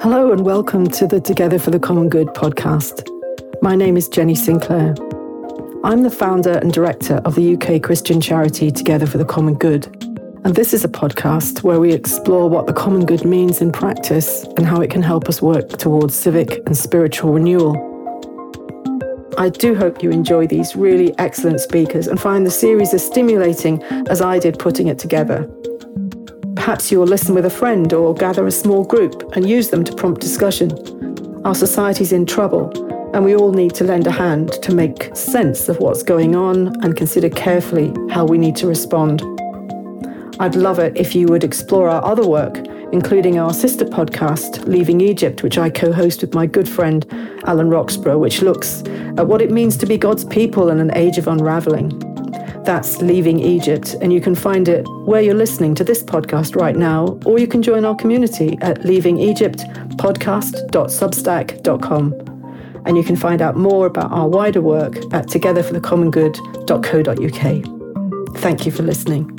Hello, and welcome to the Together for the Common Good podcast. My name is Jenny Sinclair. I'm the founder and director of the UK Christian charity Together for the Common Good. And this is a podcast where we explore what the common good means in practice and how it can help us work towards civic and spiritual renewal. I do hope you enjoy these really excellent speakers and find the series as stimulating as I did putting it together. Perhaps you'll listen with a friend or gather a small group and use them to prompt discussion. Our society's in trouble, and we all need to lend a hand to make sense of what's going on and consider carefully how we need to respond. I'd love it if you would explore our other work, including our sister podcast, Leaving Egypt, which I co host with my good friend Alan Roxburgh, which looks at what it means to be God's people in an age of unraveling. That's Leaving Egypt, and you can find it where you're listening to this podcast right now, or you can join our community at leavingegyptpodcast.substack.com. And you can find out more about our wider work at togetherforthecommongood.co.uk. Thank you for listening.